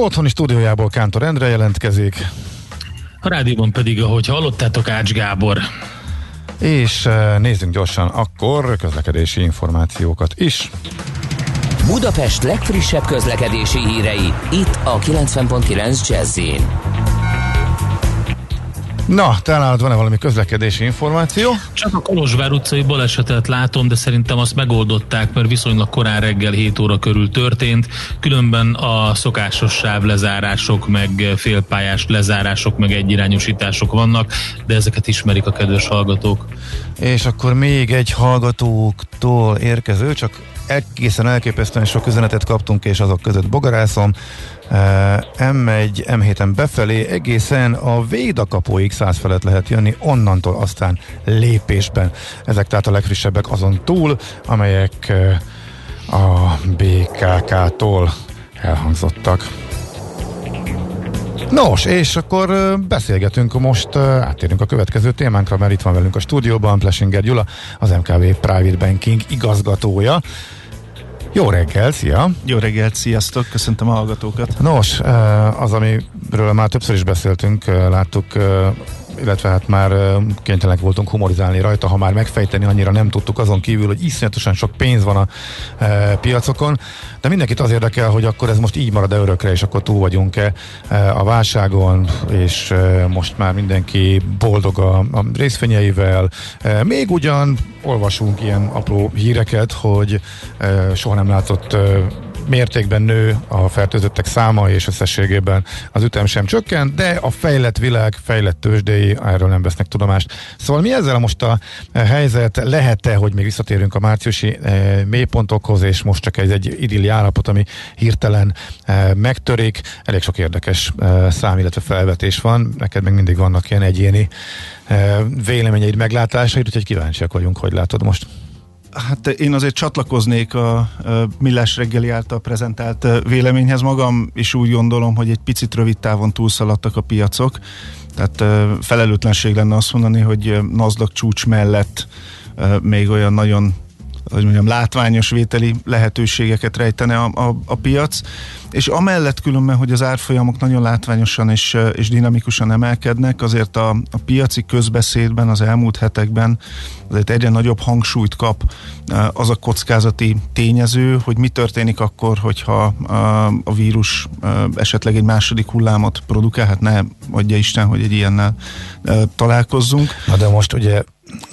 Otthoni stúdiójából Kántor Endre jelentkezik. A rádióban pedig, ahogy hallottátok, Ács Gábor. És eh, nézzünk gyorsan akkor közlekedési információkat is. Budapest legfrissebb közlekedési hírei, itt a 90.9 jazz Na, te nálad van-e valami közlekedési információ? Csak a Kolozsvár utcai balesetet látom, de szerintem azt megoldották, mert viszonylag korán reggel 7 óra körül történt. Különben a szokásos sávlezárások, meg félpályás lezárások, meg egyirányosítások vannak, de ezeket ismerik a kedves hallgatók. És akkor még egy hallgatóktól érkező, csak egészen elképesztően sok üzenetet kaptunk, és azok között bogarászom. M1, M7-en befelé egészen a Védakapóig száz felett lehet jönni, onnantól aztán lépésben. Ezek tehát a legfrissebbek azon túl, amelyek a BKK-tól elhangzottak. Nos, és akkor beszélgetünk most, átérünk a következő témánkra, mert itt van velünk a stúdióban Plesinger Gyula, az MKV Private Banking igazgatója. Jó reggel, szia! Jó reggelt, sziasztok, köszöntöm a hallgatókat. Nos, az, amiről már többször is beszéltünk, láttuk illetve hát már kénytelenek voltunk humorizálni rajta, ha már megfejteni annyira nem tudtuk, azon kívül, hogy iszonyatosan sok pénz van a e, piacokon, de mindenkit az érdekel, hogy akkor ez most így marad-e örökre, és akkor túl vagyunk-e a válságon, és e, most már mindenki boldog a, a részfényeivel. E, még ugyan olvasunk ilyen apró híreket, hogy e, soha nem látott e, mértékben nő a fertőzöttek száma, és összességében az ütem sem csökken, de a fejlett világ, fejlett tőzsdei erről nem vesznek tudomást. Szóval mi ezzel most a helyzet? Lehet-e, hogy még visszatérünk a márciusi e, mélypontokhoz, és most csak egy, egy idilli állapot, ami hirtelen e, megtörik. Elég sok érdekes e, szám, illetve felvetés van. Neked még mindig vannak ilyen egyéni e, véleményeid, meglátásaid, úgyhogy kíváncsiak vagyunk, hogy látod most. Hát én azért csatlakoznék a Millás reggeli által prezentált véleményhez. Magam is úgy gondolom, hogy egy picit rövid távon túlszaladtak a piacok. Tehát felelőtlenség lenne azt mondani, hogy NASDAQ csúcs mellett még olyan nagyon hogy mondjam, látványos vételi lehetőségeket rejtene a, a, a piac, és amellett különben, hogy az árfolyamok nagyon látványosan és, és dinamikusan emelkednek, azért a, a piaci közbeszédben az elmúlt hetekben azért egyre nagyobb hangsúlyt kap az a kockázati tényező, hogy mi történik akkor, hogyha a, a vírus esetleg egy második hullámot produkál, hát ne adja Isten, hogy egy ilyennel találkozzunk. Na de most ugye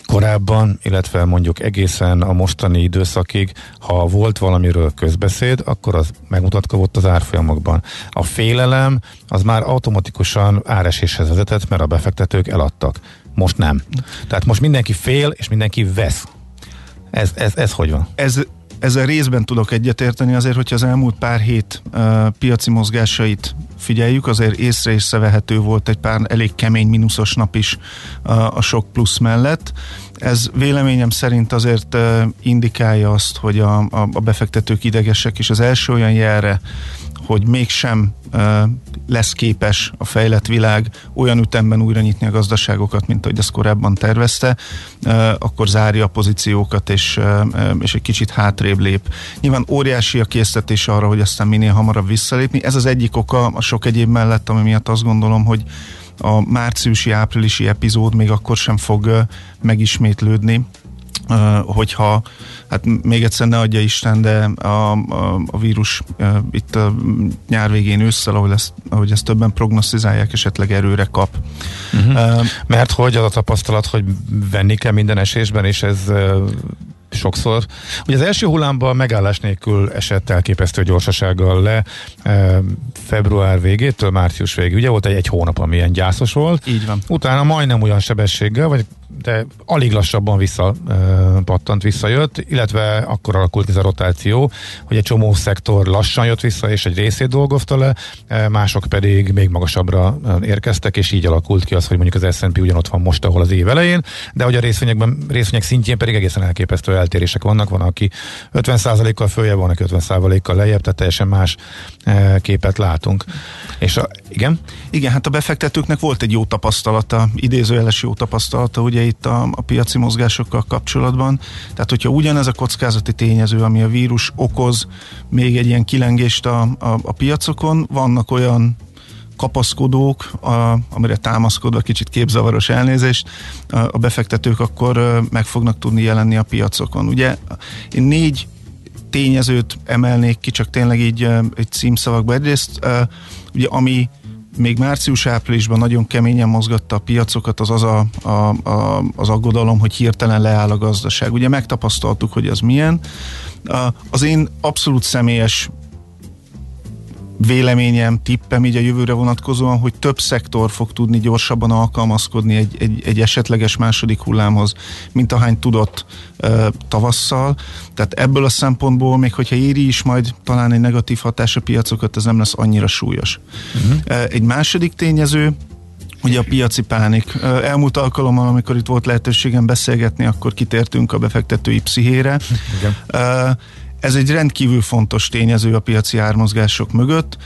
korábban, illetve mondjuk egészen a mostani időszakig, ha volt valamiről közbeszéd, akkor az megmutatkozott az árfolyamokban. A félelem az már automatikusan áreséshez vezetett, mert a befektetők eladtak. Most nem. Tehát most mindenki fél, és mindenki vesz. Ez, ez, ez hogy van? Ez, ezzel részben tudok egyetérteni, azért, hogyha az elmúlt pár hét uh, piaci mozgásait figyeljük, azért észre és szevehető volt egy pár elég kemény mínuszos nap is uh, a sok plusz mellett. Ez véleményem szerint azért uh, indikálja azt, hogy a, a, a befektetők idegesek, és az első olyan jelre, hogy mégsem lesz képes a fejlett világ olyan ütemben újra nyitni a gazdaságokat, mint ahogy ezt korábban tervezte, akkor zárja a pozíciókat, és, és egy kicsit hátrébb lép. Nyilván óriási a késztetés arra, hogy aztán minél hamarabb visszalépni. Ez az egyik oka a sok egyéb mellett, ami miatt azt gondolom, hogy a márciusi-áprilisi epizód még akkor sem fog megismétlődni, hogyha, hát még egyszer ne adja Isten, de a, a, a vírus itt a nyár végén ősszel, ahogy ezt, ahogy ezt többen prognosztizálják, esetleg erőre kap. Uh-huh. Uh, Mert hogy az a tapasztalat, hogy venni kell minden esésben, és ez sokszor. Ugye az első hullámban megállás nélkül esett elképesztő gyorsasággal le e, február végétől március végig. Ugye volt egy, egy hónap, ami ilyen gyászos volt. Így van. Utána majdnem olyan sebességgel, vagy de alig lassabban vissza pattant, visszajött, illetve akkor alakult ez a rotáció, hogy egy csomó szektor lassan jött vissza, és egy részét dolgozta le, mások pedig még magasabbra érkeztek, és így alakult ki az, hogy mondjuk az S&P ugyanott van most, ahol az év elején, de hogy a részvényekben, részvények szintjén pedig egészen elképesztő eltérések vannak, van, aki 50%-kal följebb, van, aki 50%-kal lejjebb, tehát teljesen más képet látunk. És a, igen? Igen, hát a befektetőknek volt egy jó tapasztalata, idézőjeles jó tapasztalata, ugye itt a, a piaci mozgásokkal kapcsolatban. Tehát, hogyha ugyanez a kockázati tényező, ami a vírus okoz még egy ilyen kilengést a, a, a piacokon, vannak olyan kapaszkodók, a, amire támaszkodva kicsit képzavaros elnézést, a, a befektetők akkor meg fognak tudni jelenni a piacokon. Ugye én négy tényezőt emelnék ki, csak tényleg így egy címszavakba. Egyrészt, ugye ami még március-áprilisban nagyon keményen mozgatta a piacokat, az az a, a, a, az aggodalom, hogy hirtelen leáll a gazdaság. Ugye megtapasztaltuk, hogy ez milyen. Az én abszolút személyes véleményem, tippem így a jövőre vonatkozóan, hogy több szektor fog tudni gyorsabban alkalmazkodni egy, egy, egy esetleges második hullámhoz, mint ahány tudott e, tavasszal. Tehát ebből a szempontból, még hogyha éri is majd talán egy negatív hatás a piacokat, ez nem lesz annyira súlyos. Uh-huh. Egy második tényező, Ugye a piaci pánik. Elmúlt alkalommal, amikor itt volt lehetőségem beszélgetni, akkor kitértünk a befektetői pszichére. Igen. Ez egy rendkívül fontos tényező a piaci ármozgások mögött.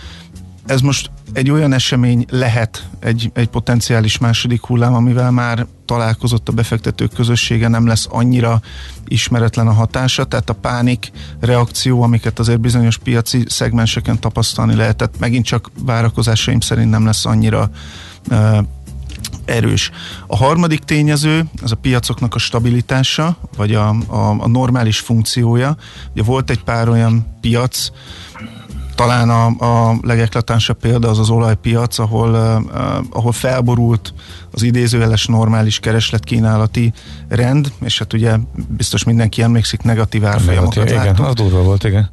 Ez most egy olyan esemény lehet egy, egy potenciális második hullám, amivel már találkozott a befektetők közössége, nem lesz annyira ismeretlen a hatása, tehát a pánik reakció, amiket azért bizonyos piaci szegmenseken tapasztalni lehetett, megint csak várakozásaim szerint nem lesz annyira uh, erős. A harmadik tényező, az a piacoknak a stabilitása, vagy a, a, a normális funkciója. Ugye volt egy pár olyan piac, talán a, a legeklatánsabb példa az az olajpiac, ahol, ahol felborult az idézőjeles normális keresletkínálati rend, és hát ugye biztos mindenki emlékszik, negatív árfolyamokat Igen, az durva volt, igen.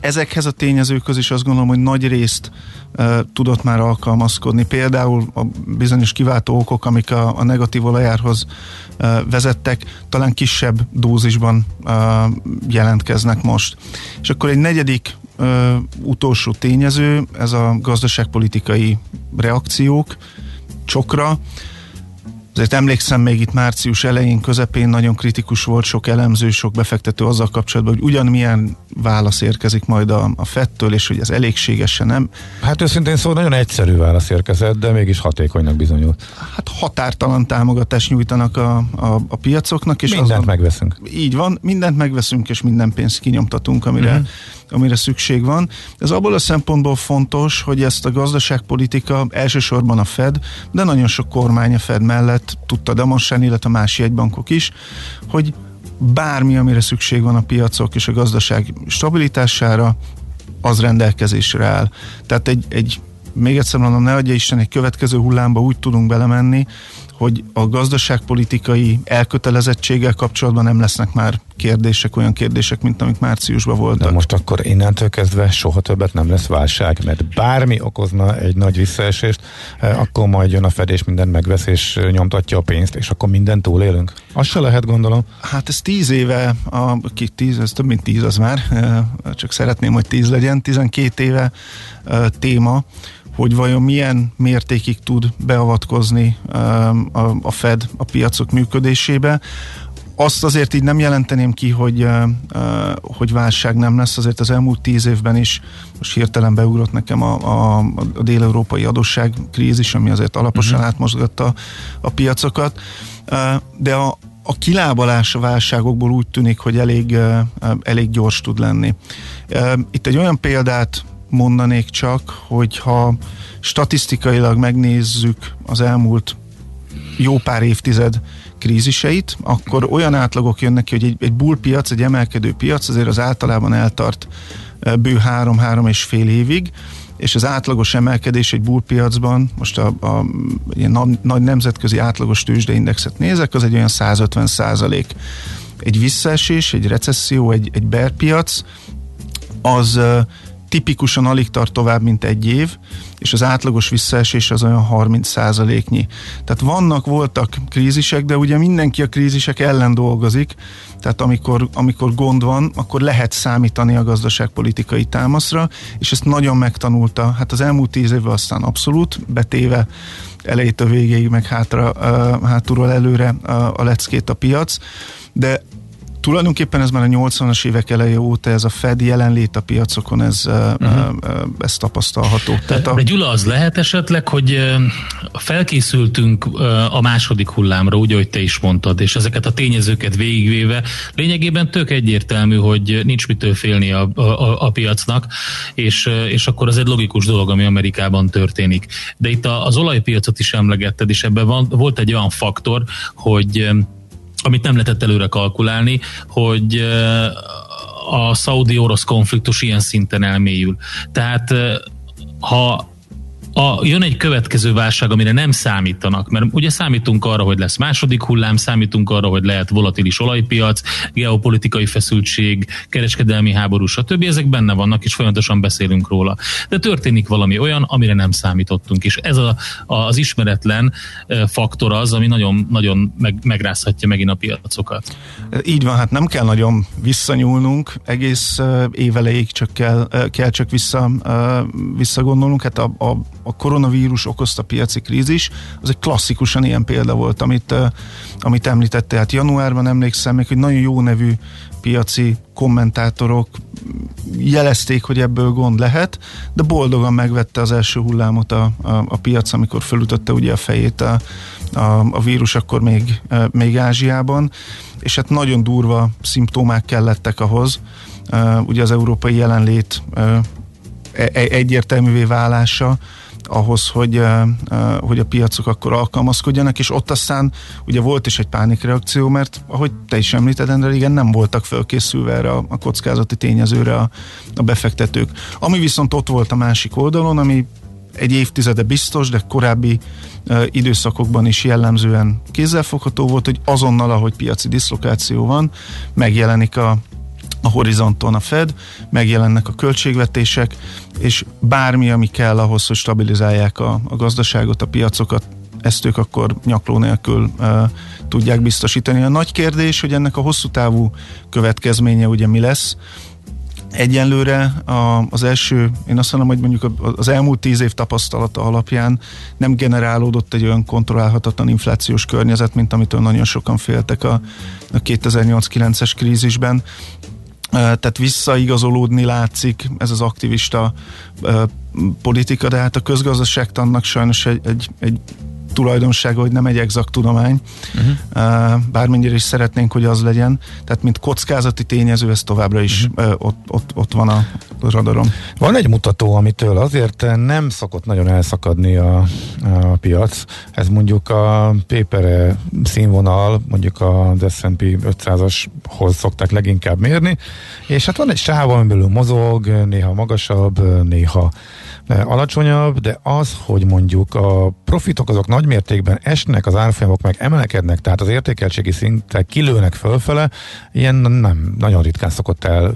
Ezekhez a tényezőkhöz is azt gondolom, hogy nagy részt tudott már alkalmazkodni. Például a bizonyos kiváltó okok, amik a, a negatív olajárhoz vezettek, talán kisebb dózisban jelentkeznek most. És akkor egy negyedik ö, utolsó tényező, ez a gazdaságpolitikai reakciók csokra. Azért emlékszem még itt március elején, közepén nagyon kritikus volt sok elemző, sok befektető azzal kapcsolatban, hogy ugyanmilyen válasz érkezik majd a, a fettől, és hogy ez elégségesen nem. Hát őszintén szóval nagyon egyszerű válasz érkezett, de mégis hatékonynak bizonyult. Hát határtalan támogatást nyújtanak a, a, a piacoknak. És mindent azon, megveszünk. Így van, mindent megveszünk, és minden pénzt kinyomtatunk, amire, uh-huh. amire szükség van. Ez abból a szempontból fontos, hogy ezt a gazdaságpolitika elsősorban a Fed, de nagyon sok kormány a Fed mellett tudta demonstrálni, illetve más jegybankok is, hogy bármi, amire szükség van a piacok és a gazdaság stabilitására, az rendelkezésre áll. Tehát egy, egy még egyszer mondom, ne adja Isten, egy következő hullámba úgy tudunk belemenni, hogy a gazdaságpolitikai elkötelezettséggel kapcsolatban nem lesznek már kérdések, olyan kérdések, mint amik márciusban voltak. De most akkor innentől kezdve soha többet nem lesz válság, mert bármi okozna egy nagy visszaesést, eh, akkor majd jön a fedés, minden megvesz és nyomtatja a pénzt, és akkor minden túlélünk. Azt se lehet, gondolom. Hát ez tíz éve, a, ki tíz, ez több mint tíz az már, eh, csak szeretném, hogy tíz legyen, tizenkét éve eh, téma, hogy vajon milyen mértékig tud beavatkozni um, a, Fed a piacok működésébe. Azt azért így nem jelenteném ki, hogy, uh, uh, hogy válság nem lesz, azért az elmúlt tíz évben is most hirtelen beugrott nekem a, a, a dél-európai adósságkrízis, ami azért alaposan uh-huh. átmozgatta a piacokat, uh, de a, a kilábalás a válságokból úgy tűnik, hogy elég, elég gyors tud lenni. Itt egy olyan példát mondanék csak, hogyha statisztikailag megnézzük az elmúlt jó pár évtized kríziseit, akkor olyan átlagok jönnek ki, hogy egy, egy bullpiac, egy emelkedő piac azért az általában eltart bő három-három és fél évig, és az átlagos emelkedés egy bullpiacban, most a, a ilyen nagy nemzetközi átlagos tőzsdeindexet nézek, az egy olyan 150 százalék. Egy visszaesés, egy recesszió, egy, egy bear piac, az tipikusan alig tart tovább, mint egy év, és az átlagos visszaesés az olyan 30 százaléknyi. Tehát vannak, voltak krízisek, de ugye mindenki a krízisek ellen dolgozik, tehát amikor, amikor gond van, akkor lehet számítani a gazdaságpolitikai támaszra, és ezt nagyon megtanulta, hát az elmúlt tíz évben aztán abszolút, betéve elejét a végéig, meg hátra, hátulról előre a leckét a piac, de tulajdonképpen ez már a 80-as évek eleje óta ez a Fed jelenlét a piacokon, ez, uh-huh. ez tapasztalható. Tehát a... De Gyula, az lehet esetleg, hogy felkészültünk a második hullámra, úgy, ahogy te is mondtad, és ezeket a tényezőket végigvéve lényegében tök egyértelmű, hogy nincs mitől félni a, a, a piacnak, és, és akkor az egy logikus dolog, ami Amerikában történik. De itt az olajpiacot is emlegetted, és ebben van, volt egy olyan faktor, hogy amit nem lehetett előre kalkulálni, hogy a szaudi-orosz konfliktus ilyen szinten elmélyül. Tehát ha a, jön egy következő válság, amire nem számítanak, mert ugye számítunk arra, hogy lesz második hullám, számítunk arra, hogy lehet volatilis olajpiac, geopolitikai feszültség, kereskedelmi háború, stb. Ezek benne vannak, és folyamatosan beszélünk róla. De történik valami olyan, amire nem számítottunk, és ez a, a, az ismeretlen faktor az, ami nagyon, nagyon meg, megrázhatja megint a piacokat. Így van, hát nem kell nagyon visszanyúlnunk, egész évelejéig csak kell, kell csak vissza, visszagondolnunk, hát a, a a koronavírus okozta piaci krízis, az egy klasszikusan ilyen példa volt, amit, amit említette. Hát januárban emlékszem még, hogy nagyon jó nevű piaci kommentátorok jelezték, hogy ebből gond lehet, de boldogan megvette az első hullámot a, a, a piac, amikor fölütötte ugye a fejét a, a, a vírus akkor még, még Ázsiában, és hát nagyon durva szimptomák kellettek ahhoz, ugye az európai jelenlét e, e, egyértelművé válása, ahhoz, hogy, hogy a piacok akkor alkalmazkodjanak, és ott aztán ugye volt is egy pánikreakció, mert ahogy te is említed, Endre, igen, nem voltak felkészülve erre a, a kockázati tényezőre a, a befektetők. Ami viszont ott volt a másik oldalon, ami egy évtizede biztos, de korábbi időszakokban is jellemzően kézzelfogható volt, hogy azonnal, ahogy piaci diszlokáció van, megjelenik a, a horizonton a Fed, megjelennek a költségvetések, és bármi, ami kell ahhoz, hogy stabilizálják a, a gazdaságot, a piacokat, ezt ők akkor nyakló nélkül uh, tudják biztosítani. A nagy kérdés, hogy ennek a hosszú távú következménye ugye mi lesz, Egyenlőre az első, én azt mondom, hogy mondjuk az elmúlt tíz év tapasztalata alapján nem generálódott egy olyan kontrollálhatatlan inflációs környezet, mint amitől nagyon sokan féltek a, a 2008-9-es krízisben tehát visszaigazolódni látszik ez az aktivista politika, de hát a közgazdaságtannak sajnos egy, egy, egy tulajdonsága, hogy nem egy exakt tudomány, uh-huh. bármennyire is szeretnénk, hogy az legyen. Tehát, mint kockázati tényező, ez továbbra is uh-huh. ott, ott, ott van a radarom. Van egy mutató, amitől azért nem szokott nagyon elszakadni a, a piac. Ez mondjuk a paper színvonal, mondjuk az S&P 500-ashoz szokták leginkább mérni, és hát van egy sáv, amiből mozog, néha magasabb, néha alacsonyabb, de az, hogy mondjuk a profitok azok nagy mértékben esnek, az árfolyamok meg emelkednek, tehát az értékeltségi szintek kilőnek fölfele, ilyen nem, nagyon ritkán szokott el,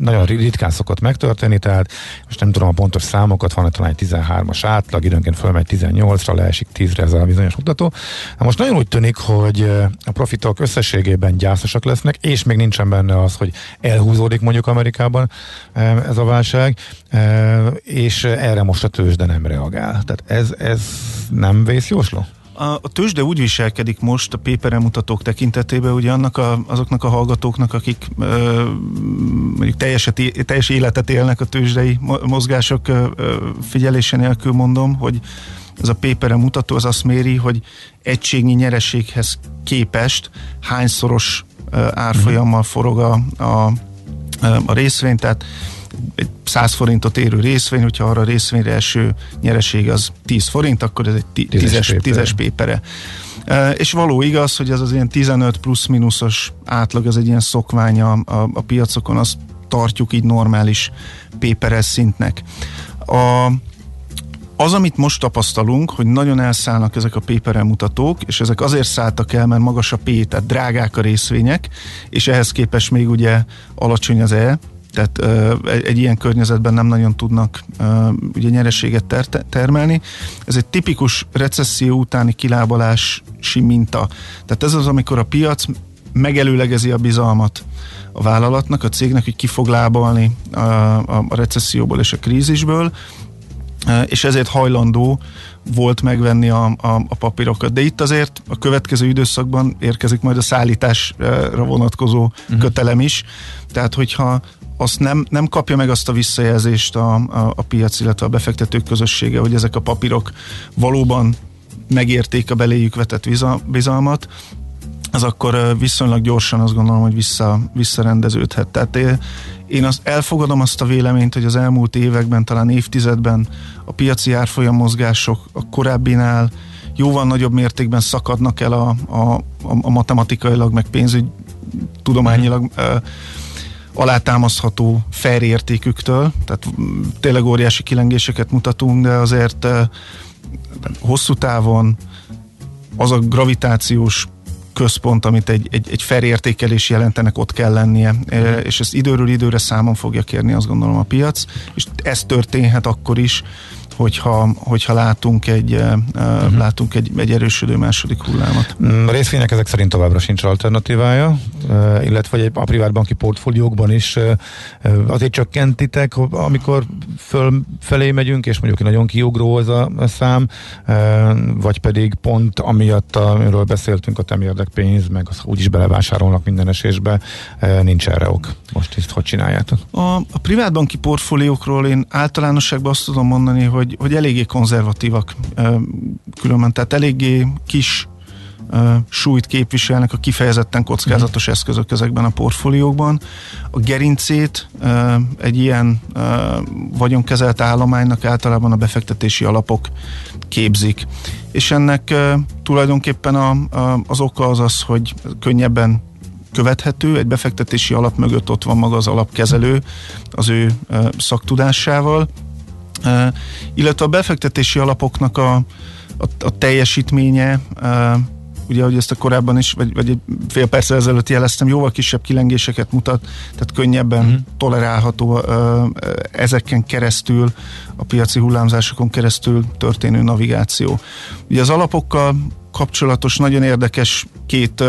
nagyon ritkán szokott megtörténni, tehát most nem tudom a pontos számokat, van talán egy 13-as átlag, időnként fölmegy 18-ra, leesik 10-re ez a bizonyos mutató. Na most nagyon úgy tűnik, hogy a profitok összességében gyászosak lesznek, és még nincsen benne az, hogy elhúzódik mondjuk Amerikában ez a válság, és erre most a tőzsde nem reagál. Tehát ez, ez nem vészjósló? A, a tőzsde úgy viselkedik most a paper mutatók tekintetében, ugye annak a, azoknak a hallgatóknak, akik ö, mondjuk teljes, teljes életet élnek a tőzsdei mozgások ö, figyelése nélkül mondom, hogy ez a paper mutató az azt méri, hogy egységnyi nyereséghez képest hányszoros ö, árfolyammal forog a, a, a részvény, tehát egy 100 forintot érő részvény, hogyha arra a részvényre első nyereség az 10 forint, akkor ez egy 10-es, 10-es pépere. Uh, és való igaz, hogy ez az ilyen 15 plusz-minuszos átlag, ez egy ilyen szokvány a, a, piacokon, azt tartjuk így normális péperes szintnek. A, az, amit most tapasztalunk, hogy nagyon elszállnak ezek a péperen mutatók, és ezek azért szálltak el, mert magas a P, tehát drágák a részvények, és ehhez képest még ugye alacsony az E, tehát egy, egy ilyen környezetben nem nagyon tudnak ugye nyereséget ter- termelni. Ez egy tipikus recesszió utáni kilábalási minta. Tehát ez az, amikor a piac megelőlegezi a bizalmat a vállalatnak, a cégnek, hogy ki fog lábalni a, a, a recesszióból és a krízisből, és ezért hajlandó volt megvenni a, a, a papírokat. De itt azért a következő időszakban érkezik majd a szállításra vonatkozó uh-huh. kötelem is. Tehát, hogyha azt nem, nem kapja meg azt a visszajelzést a, a, a piac, illetve a befektetők közössége, hogy ezek a papírok valóban megérték a beléjük vetett bizalmat, az akkor viszonylag gyorsan azt gondolom, hogy vissza, visszarendeződhet. Tehát én azt elfogadom azt a véleményt, hogy az elmúlt években, talán évtizedben a piaci árfolyam mozgások a korábbinál jóval nagyobb mértékben szakadnak el a, a, a matematikailag, meg pénzügy tudományilag uh, alátámasztható fair értéküktől, tehát tényleg óriási kilengéseket mutatunk, de azért hosszú távon az a gravitációs központ, amit egy, egy, egy felértékelés jelentenek, ott kell lennie, és ezt időről időre számon fogja kérni, azt gondolom a piac, és ez történhet akkor is, hogyha, hogyha látunk egy, uh-huh. látunk egy, egy erősödő második hullámot. Mm, a részvények ezek szerint továbbra sincs alternatívája, illetve a privátbanki portfóliókban is azért csökkentitek, amikor föl, felé megyünk, és mondjuk nagyon kiugró az a, a szám, vagy pedig pont amiatt, amiről beszéltünk, a temérdek pénz, meg az úgyis belevásárolnak minden esésbe, nincs erre ok. Most ezt hogy csináljátok? A, a privátbanki portfóliókról én általánosságban azt tudom mondani, hogy hogy, hogy eléggé konzervatívak különben, tehát eléggé kis súlyt képviselnek a kifejezetten kockázatos uh-huh. eszközök ezekben a portfóliókban. A gerincét egy ilyen vagyonkezelt állománynak általában a befektetési alapok képzik. És ennek tulajdonképpen a, a, az oka az az, hogy könnyebben követhető, egy befektetési alap mögött ott van maga az alapkezelő az ő szaktudásával, illetve a befektetési alapoknak a, a, a teljesítménye, ugye, ahogy ezt a korábban is, vagy, vagy egy fél perccel ezelőtt jeleztem, jóval kisebb kilengéseket mutat, tehát könnyebben uh-huh. tolerálható ezeken keresztül, a piaci hullámzásokon keresztül történő navigáció. Ugye az alapokkal kapcsolatos nagyon érdekes két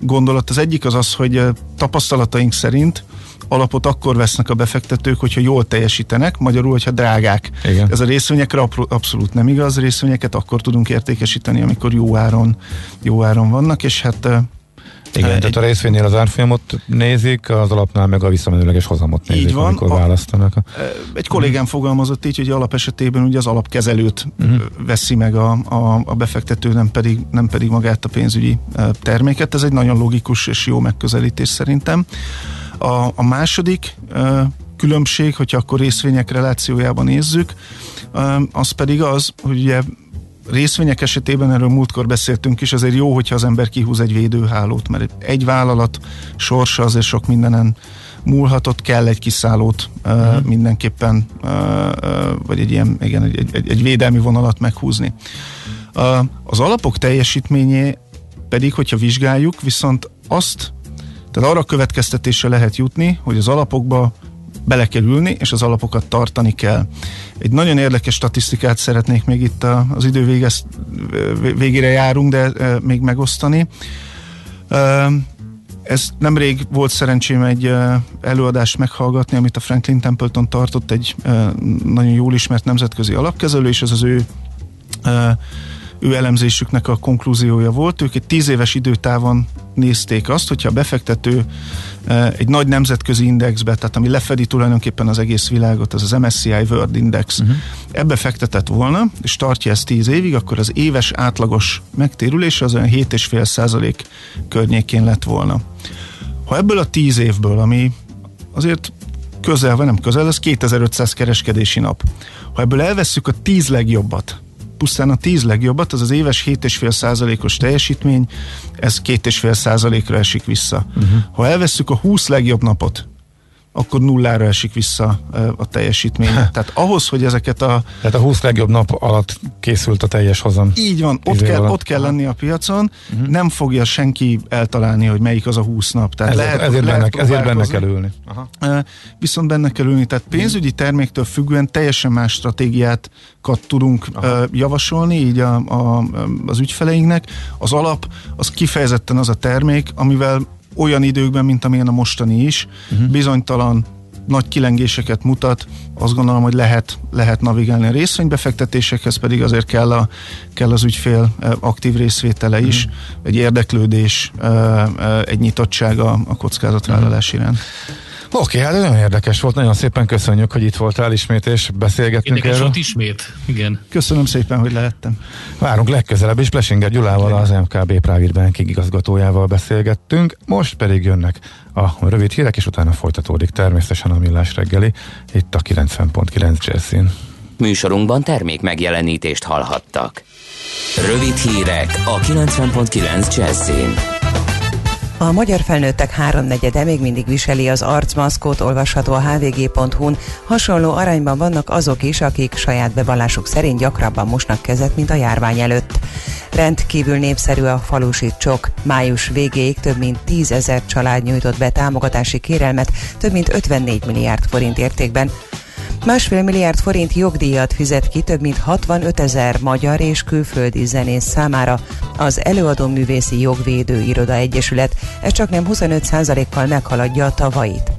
gondolat. Az egyik az az, hogy tapasztalataink szerint alapot akkor vesznek a befektetők, hogyha jól teljesítenek, magyarul, hogyha drágák. Igen. Ez a részvényekre abszolút nem igaz, részvényeket akkor tudunk értékesíteni, amikor jó áron, jó áron vannak, és hát igen, egy, tehát a részvénynél az árfolyamot nézik, az alapnál meg a visszamenőleges hozamot nézik, így van, amikor a, választanak. Egy kollégám fogalmazott így, hogy alap esetében ugye az alapkezelőt uh-huh. veszi meg a, a, a befektető, nem pedig, nem pedig magát a pénzügyi terméket. Ez egy nagyon logikus és jó megközelítés szerintem. A, a második uh, különbség, hogyha akkor részvények relációjában nézzük, uh, az pedig az, hogy ugye részvények esetében, erről múltkor beszéltünk is, azért jó, hogyha az ember kihúz egy védőhálót, mert egy vállalat sorsa azért sok mindenen múlhatott, kell egy kiszállót uh, uh-huh. mindenképpen, uh, uh, vagy egy ilyen, igen, egy, egy, egy védelmi vonalat meghúzni. Uh, az alapok teljesítményé pedig, hogyha vizsgáljuk, viszont azt tehát arra következtetésre lehet jutni, hogy az alapokba bele kell ülni, és az alapokat tartani kell. Egy nagyon érdekes statisztikát szeretnék még itt az idő végez, végére járunk, de még megosztani. Ez nemrég volt szerencsém egy előadást meghallgatni, amit a Franklin Templeton tartott, egy nagyon jól ismert nemzetközi alapkezelő, és ez az ő ő elemzésüknek a konklúziója volt. Ők egy tíz éves időtávon nézték azt, hogyha a befektető e, egy nagy nemzetközi indexbe, tehát ami lefedi tulajdonképpen az egész világot, az az MSCI World Index, uh-huh. ebbe fektetett volna, és tartja ezt 10 évig, akkor az éves átlagos megtérülés az olyan 7,5 százalék környékén lett volna. Ha ebből a 10 évből, ami azért közel, vagy nem közel, ez 2500 kereskedési nap. Ha ebből elvesszük a 10 legjobbat, pusztán a 10 legjobbat, az az éves 7,5 százalékos teljesítmény, ez 2,5 százalékra esik vissza. Uh-huh. Ha elvesszük a 20 legjobb napot, akkor nullára esik vissza a teljesítmény. Tehát ahhoz, hogy ezeket a... Tehát a 20 legjobb nap alatt készült a teljes hozam. Így van, ott kell, ott kell lenni a piacon, uh-huh. nem fogja senki eltalálni, hogy melyik az a 20 nap. Tehát ezért, lehet, ezért, lehet benne, ezért benne kell ülni. Aha. Viszont benne kell ülni, tehát pénzügyi terméktől függően teljesen más stratégiát tudunk Aha. javasolni így a, a, az ügyfeleinknek. Az alap az kifejezetten az a termék, amivel olyan időkben, mint amilyen a mostani is, uh-huh. bizonytalan nagy kilengéseket mutat, azt gondolom, hogy lehet, lehet navigálni a részvénybefektetésekhez, pedig azért kell, a, kell az ügyfél aktív részvétele is, uh-huh. egy érdeklődés, egy nyitottság a, a kockázatvállalás iránt. Oké, hát nagyon érdekes volt, nagyon szépen köszönjük, hogy itt voltál ismét, és beszélgettünk érdekes erről. volt ismét, igen. Köszönöm szépen, hogy lehettem. Várunk legközelebb is, Plesinger Gyulával, az MKB Private Banking igazgatójával beszélgettünk, most pedig jönnek a rövid hírek, és utána folytatódik természetesen a millás reggeli, itt a 90.9 Jazzin. Műsorunkban termék megjelenítést hallhattak. Rövid hírek a 90.9 Jazzin. A magyar felnőttek háromnegyede még mindig viseli az arcmaszkot, olvasható a hvg.hu-n. Hasonló arányban vannak azok is, akik saját bevallásuk szerint gyakrabban mosnak kezet, mint a járvány előtt. Rendkívül népszerű a falusi csok. Május végéig több mint 10 ezer család nyújtott be támogatási kérelmet, több mint 54 milliárd forint értékben. Másfél milliárd forint jogdíjat fizet ki több mint 65 ezer magyar és külföldi zenész számára az Előadó Művészi Jogvédő Iroda Egyesület, ez csak nem 25%-kal meghaladja a tavait.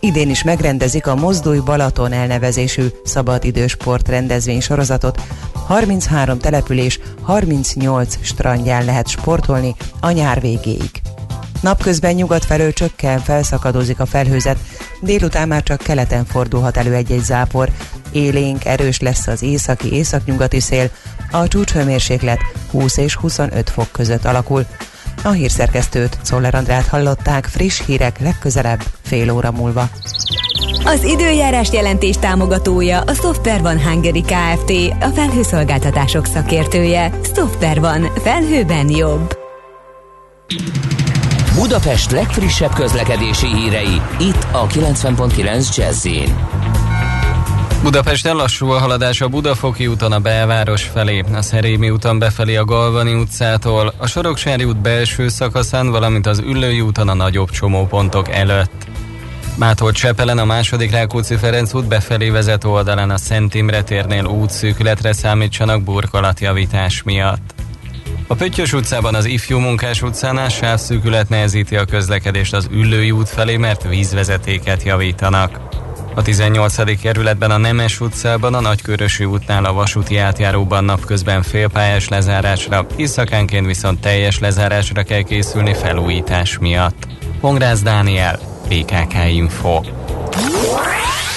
Idén is megrendezik a Mozdulj Balaton elnevezésű szabadidősport rendezvény sorozatot. 33 település, 38 strandján lehet sportolni a nyár végéig. Napközben nyugat felől csökken, felszakadozik a felhőzet, délután már csak keleten fordulhat elő egy-egy zápor. Élénk, erős lesz az északi északnyugati szél, a csúcshőmérséklet 20 és 25 fok között alakul. A hírszerkesztőt, Szoller Andrát hallották, friss hírek legközelebb fél óra múlva. Az időjárás jelentés támogatója a Software van Hungary Kft. A felhőszolgáltatások szakértője. Software van. Felhőben jobb. Budapest legfrissebb közlekedési hírei, itt a 90.9 jazz Budapesten lassú a haladás a Budafoki úton a belváros felé, a Szerémi úton befelé a Galvani utcától, a Soroksári út belső szakaszán, valamint az Üllői úton a nagyobb csomópontok előtt. Mától Csepelen a második Rákóczi Ferenc út befelé vezető oldalán a Szent Imre térnél útszűkületre számítsanak burkolatjavítás miatt. A Pöttyös utcában az Ifjú Munkás utcánál sávszűkület nehezíti a közlekedést az Üllői út felé, mert vízvezetéket javítanak. A 18. kerületben a Nemes utcában, a Nagykörösi útnál a vasúti átjáróban napközben félpályás lezárásra, éjszakánként viszont teljes lezárásra kell készülni felújítás miatt. Pongrász Dániel, PKK Info.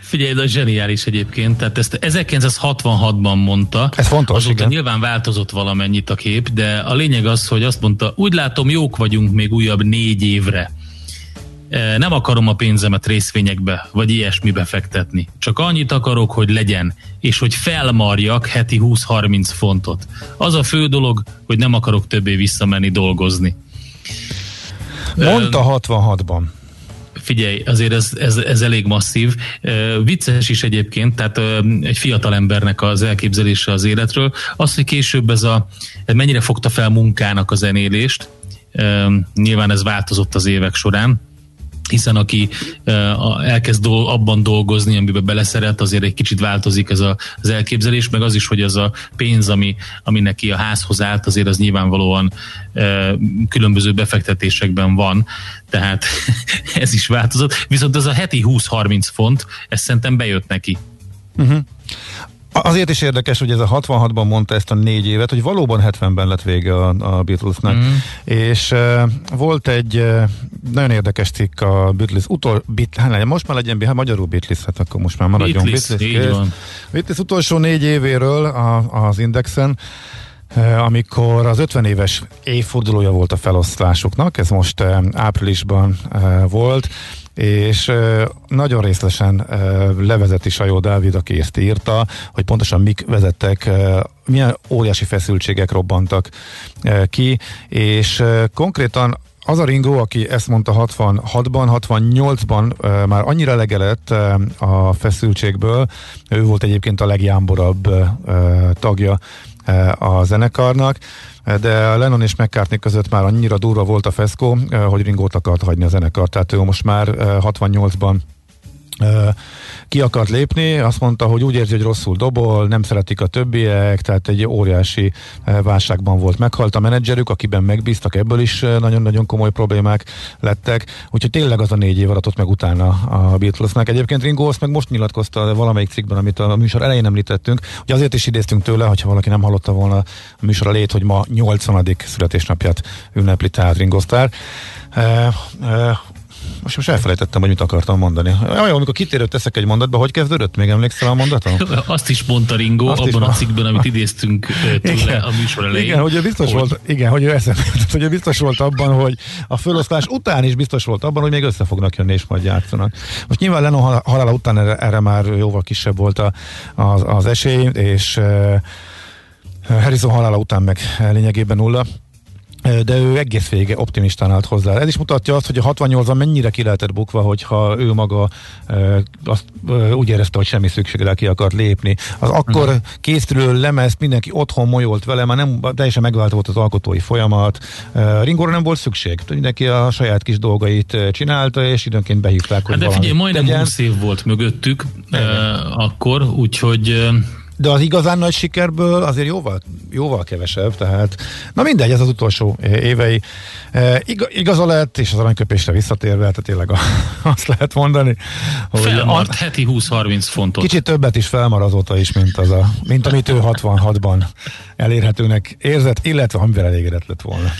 Figyelj, de zseniális egyébként. Tehát ezt 1966-ban mondta. Ez fontos, Azóta igen. nyilván változott valamennyit a kép, de a lényeg az, hogy azt mondta, úgy látom, jók vagyunk még újabb négy évre. E, Nem akarom a pénzemet részvényekbe, vagy ilyesmibe fektetni. Csak annyit akarok, hogy legyen, és hogy felmarjak heti 20-30 fontot. Az a fő dolog, hogy nem akarok többé visszamenni dolgozni. Mondta 66-ban. Figyelj, azért ez, ez, ez elég masszív. Vicces is egyébként, tehát egy fiatal embernek az elképzelése az életről. Az, hogy később ez a, mennyire fogta fel munkának a zenélést, nyilván ez változott az évek során, hiszen aki elkezd abban dolgozni, amiben beleszeret, azért egy kicsit változik ez a, az elképzelés, meg az is, hogy az a pénz, ami, ami neki a házhoz állt, azért az nyilvánvalóan különböző befektetésekben van, tehát ez is változott. Viszont ez a heti 20-30 font, ez szerintem bejött neki. Uh-huh. Azért is érdekes, hogy ez a 66-ban mondta ezt a négy évet, hogy valóban 70-ben lett vége a, a Beatlesnek. Mm. És uh, volt egy uh, nagyon érdekes cikk a Beatles utol, Beat, hát most már legyen hát magyarul Beatles, hát akkor most már maradjon Beatles. Beatles. így van. Beatles utolsó négy évéről a, az Indexen, amikor az 50 éves évfordulója volt a felosztásoknak, ez most áprilisban volt, és nagyon részletesen uh, levezeti Sajó Dávid, aki ezt írta, hogy pontosan mik vezettek, milyen óriási feszültségek robbantak ki, és konkrétan az a Ringo, aki ezt mondta 66-ban, 68-ban uh, már annyira legelett uh, a feszültségből, ő volt egyébként a legjámborabb uh, tagja a zenekarnak, de Lennon és McCartney között már annyira durva volt a feszkó, hogy Ringót akart hagyni a zenekar, tehát ő most már 68-ban ki akart lépni, azt mondta, hogy úgy érzi, hogy rosszul dobol, nem szeretik a többiek, tehát egy óriási válságban volt. Meghalt a menedzserük, akiben megbíztak, ebből is nagyon-nagyon komoly problémák lettek, úgyhogy tényleg az a négy év aratott meg utána a Beatlesnek. Egyébként Ringo azt meg most nyilatkozta valamelyik cikkben, amit a műsor elején említettünk, hogy azért is idéztünk tőle, hogyha valaki nem hallotta volna a műsor elejét, hogy ma 80. születésnapját ünnepli, tehát Ringo Starr. Most most elfelejtettem, hogy mit akartam mondani. Olyan, amikor kitérőt teszek egy mondatba, hogy kezdődött? Még emlékszel a mondatom? Azt is mondta Ringo Azt abban a cikkben, amit idéztünk tőle igen, a műsor elején. Igen, hogy ő biztos hogy... volt, igen, hogy ő eszembe hogy ő biztos volt abban, hogy a fölosztás után is biztos volt abban, hogy még össze fognak jönni és majd játszanak. Most nyilván Lennon halála után erre, erre már jóval kisebb volt a, az, az esély, és Harrison halála után meg lényegében nulla de ő egész vége optimistán állt hozzá. Ez is mutatja azt, hogy a 68-ban mennyire ki lehetett bukva, hogyha ő maga e, azt e, úgy érezte, hogy semmi szüksége ki akart lépni. Az akkor uh-huh. készülő lemezt mindenki otthon molyolt vele, már nem teljesen megvált volt az alkotói folyamat. E, Ringóra nem volt szükség. Mindenki a saját kis dolgait csinálta, és időnként behívták, hogy hát De figyelj, majdnem tegyen. 20 év volt mögöttük e, akkor, úgyhogy de az igazán nagy sikerből azért jóval, jóval kevesebb, tehát na mindegy, ez az utolsó évei. E, igaza lett, és az aranyköpésre visszatérve, tehát tényleg a, azt lehet mondani, hogy Felmart a, heti 20-30 fontot. Kicsit többet is felmar azóta is, mint, az a, mint amit ő 66-ban elérhetőnek érzett, illetve amivel elégedett lett volna.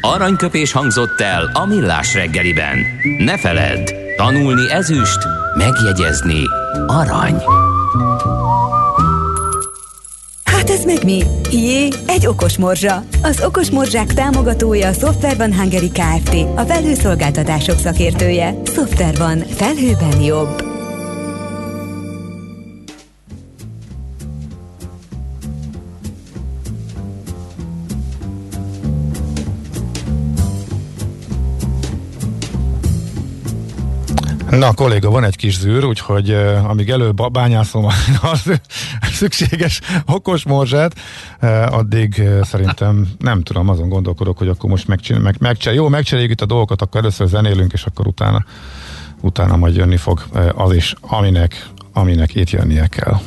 Aranyköpés hangzott el a millás reggeliben. Ne feledd, tanulni ezüst, megjegyezni arany. Hát ez meg mi? Jé, egy okos morzsa. Az okos morzsák támogatója a Software van Hungary Kft. A felhőszolgáltatások szakértője. Software van. Felhőben jobb. Na, kolléga, van egy kis zűr, úgyhogy uh, amíg előbb bányászom az szükséges okos morzsát, uh, addig uh, szerintem nem tudom, azon gondolkodok, hogy akkor most megcsinál, meg, megcsinál, jó, megcsináljük itt a dolgokat, akkor először zenélünk, és akkor utána, utána majd jönni fog uh, az is, aminek, aminek itt jönnie kell.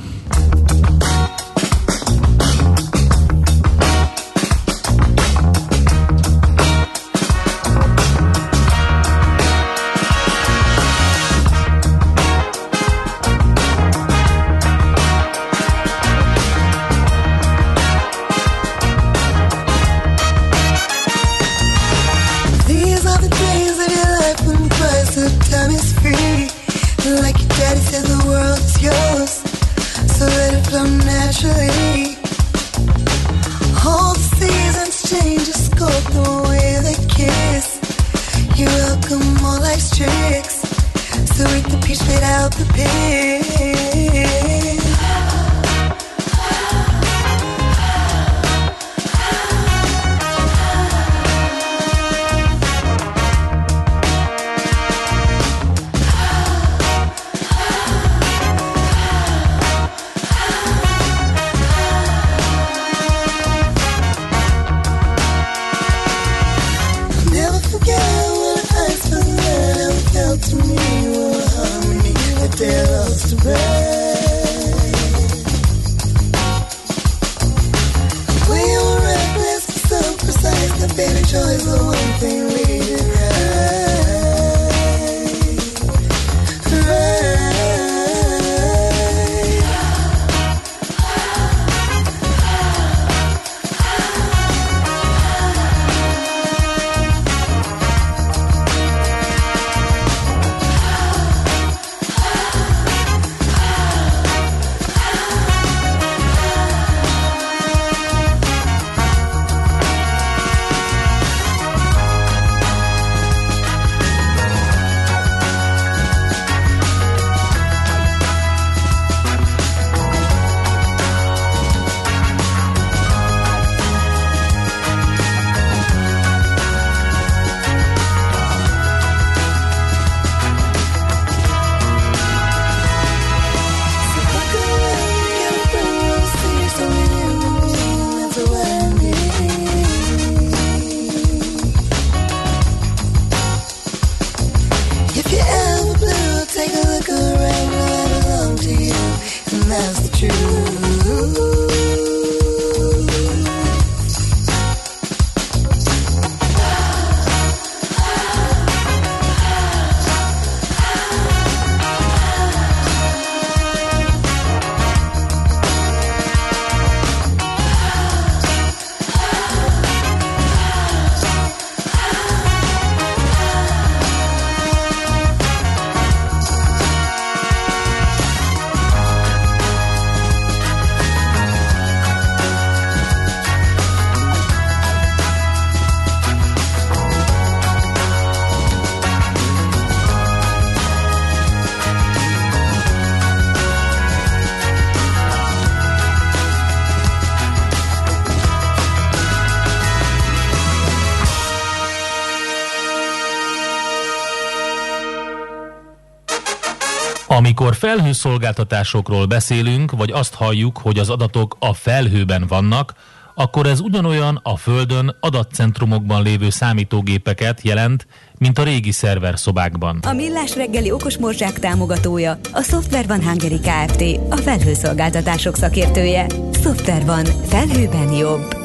Amikor felhőszolgáltatásokról beszélünk, vagy azt halljuk, hogy az adatok a felhőben vannak, akkor ez ugyanolyan a Földön adatcentrumokban lévő számítógépeket jelent, mint a régi szerverszobákban. A Millás reggeli okosmorzsák támogatója a Software van Hungary Kft. A felhőszolgáltatások szakértője. Software van. Felhőben jobb.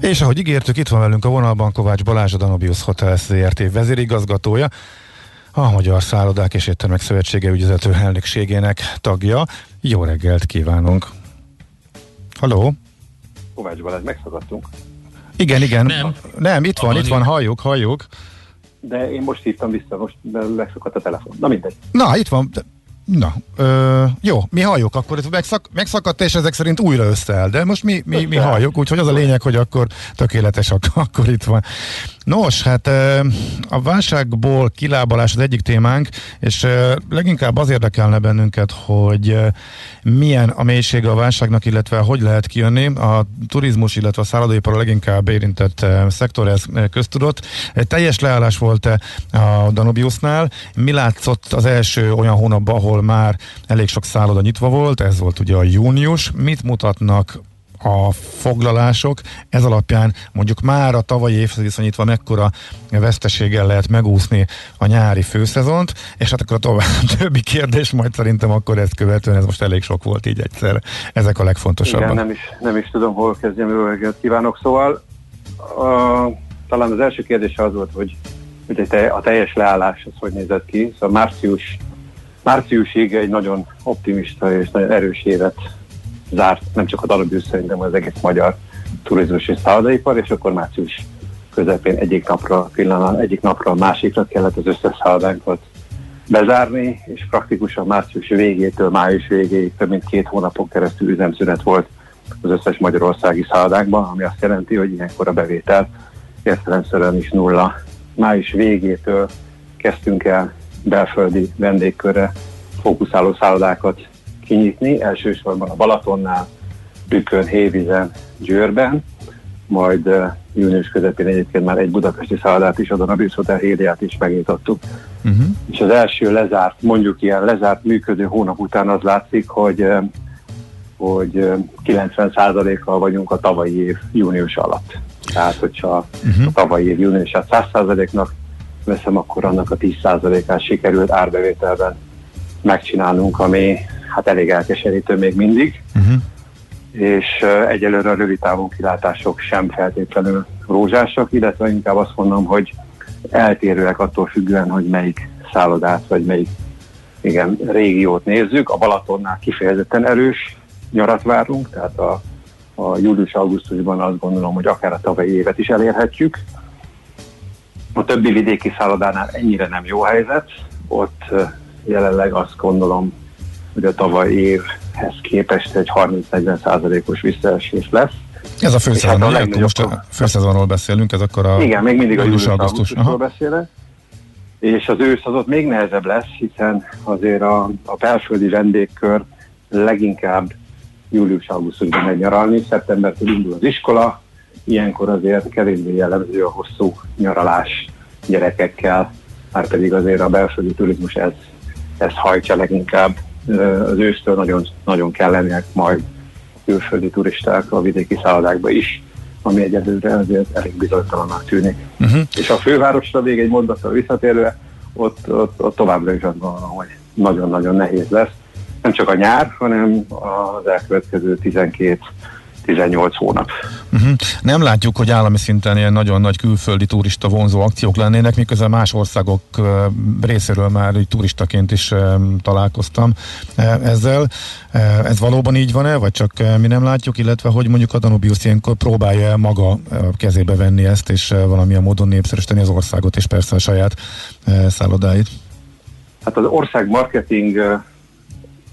És ahogy ígértük, itt van velünk a vonalban Kovács Balázs, a Danobius Hotel ZRT vezérigazgatója a Magyar Szállodák és Éttermek Szövetsége ügyvezető elnökségének tagja. Jó reggelt kívánunk! Halló! Kovács Balázs, megszakadtunk. Igen, igen. Nem, nem itt van, itt van, halljuk, halljuk. De én most hívtam vissza, most leszakadt a telefon. Na mindegy. Na, itt van. Na, ö, jó, mi halljuk, akkor megszak, megszakadt, és ezek szerint újra összeáll, de most mi, mi, mi halljuk, úgyhogy az a lényeg, hogy akkor tökéletes, akkor, itt van. Nos, hát a válságból kilábalás az egyik témánk, és leginkább az érdekelne bennünket, hogy milyen a mélysége a válságnak, illetve hogy lehet kijönni. A turizmus, illetve a szállodóipar a leginkább érintett szektor, ez köztudott. Teljes leállás volt a Danubiusnál. Mi látszott az első olyan hónapban, ahol már elég sok szálloda nyitva volt, ez volt ugye a június. Mit mutatnak a foglalások. Ez alapján mondjuk már a tavalyi évhez viszonyítva mekkora veszteséggel lehet megúszni a nyári főszezont, és hát akkor a tovább, többi kérdés majd szerintem akkor ezt követően, ez most elég sok volt így egyszer. Ezek a legfontosabbak. Igen, nem is, nem is tudom, hol kezdjem, jó reggelt kívánok. Szóval a, talán az első kérdés az volt, hogy, hogy a teljes leállás az hogy nézett ki. Szóval március, márciusig egy nagyon optimista és nagyon erős évet zárt nem csak a Dalabius szerintem az egész magyar turizmus és szállodaipar, és akkor március közepén egyik napra, pillanat, egyik napra a másikra kellett az összes szállodánkat bezárni, és praktikusan március végétől május végéig több mint két hónapon keresztül üzemszünet volt az összes magyarországi szállodákban, ami azt jelenti, hogy ilyenkor a bevétel értelemszerűen is nulla. Május végétől kezdtünk el belföldi vendégkörre fókuszáló szállodákat kinyitni, elsősorban a Balatonnál, Bükön, Hévízen, Győrben, majd június közepén egyébként már egy budapesti szállodát is, adon a Bűsz Hotel Héliát is megnyitottuk. Uh-huh. És az első lezárt, mondjuk ilyen lezárt működő hónap után az látszik, hogy hogy 90%-kal vagyunk a tavalyi év június alatt. Tehát, hogyha uh-huh. a tavalyi év júniusát 100%-nak veszem, akkor annak a 10%-át sikerült árbevételben megcsinálnunk, ami hát elég elkeserítő még mindig. Uh-huh és egyelőre a rövid távú kilátások sem feltétlenül rózsásak, illetve inkább azt mondom, hogy eltérőek attól függően, hogy melyik szállodát vagy melyik igen, régiót nézzük. A Balatonnál kifejezetten erős nyarat várunk, tehát a, a július-augusztusban azt gondolom, hogy akár a tavalyi évet is elérhetjük. A többi vidéki szállodánál ennyire nem jó helyzet, ott jelenleg azt gondolom, hogy a tavalyi évhez képest egy 30-40 százalékos visszaesés lesz. Ez a főszezon, hát a most a főszezonról beszélünk, ez akkor a Igen, még mindig a július-augusztusról beszélek. És az ősz az ott még nehezebb lesz, hiszen azért a, a belföldi vendégkör leginkább július-augusztusban megy nyaralni, szeptembertől indul az iskola, ilyenkor azért kevésbé jellemző a hosszú nyaralás gyerekekkel, már pedig azért a belföldi turizmus ez, ez hajtja leginkább az ősztől nagyon, nagyon kell lenniek majd külföldi turisták a vidéki szállodákba is, ami egyelőre azért elég bizonytalannak tűnik. Uh-huh. És a fővárosra még egy mondattal visszatérve, ott, ott, ott továbbra is azt gondolom, hogy nagyon-nagyon nehéz lesz. Nem csak a nyár, hanem az elkövetkező 12 18 hónap. Uh-huh. Nem látjuk, hogy állami szinten ilyen nagyon nagy külföldi turista vonzó akciók lennének, miközben más országok részéről már így turistaként is találkoztam ezzel. Ez valóban így van-e, vagy csak mi nem látjuk, illetve hogy mondjuk a Danubius ilyenkor próbálja maga kezébe venni ezt, és valamilyen módon népszerűsíteni az országot, és persze a saját szállodáit? Hát az ország marketing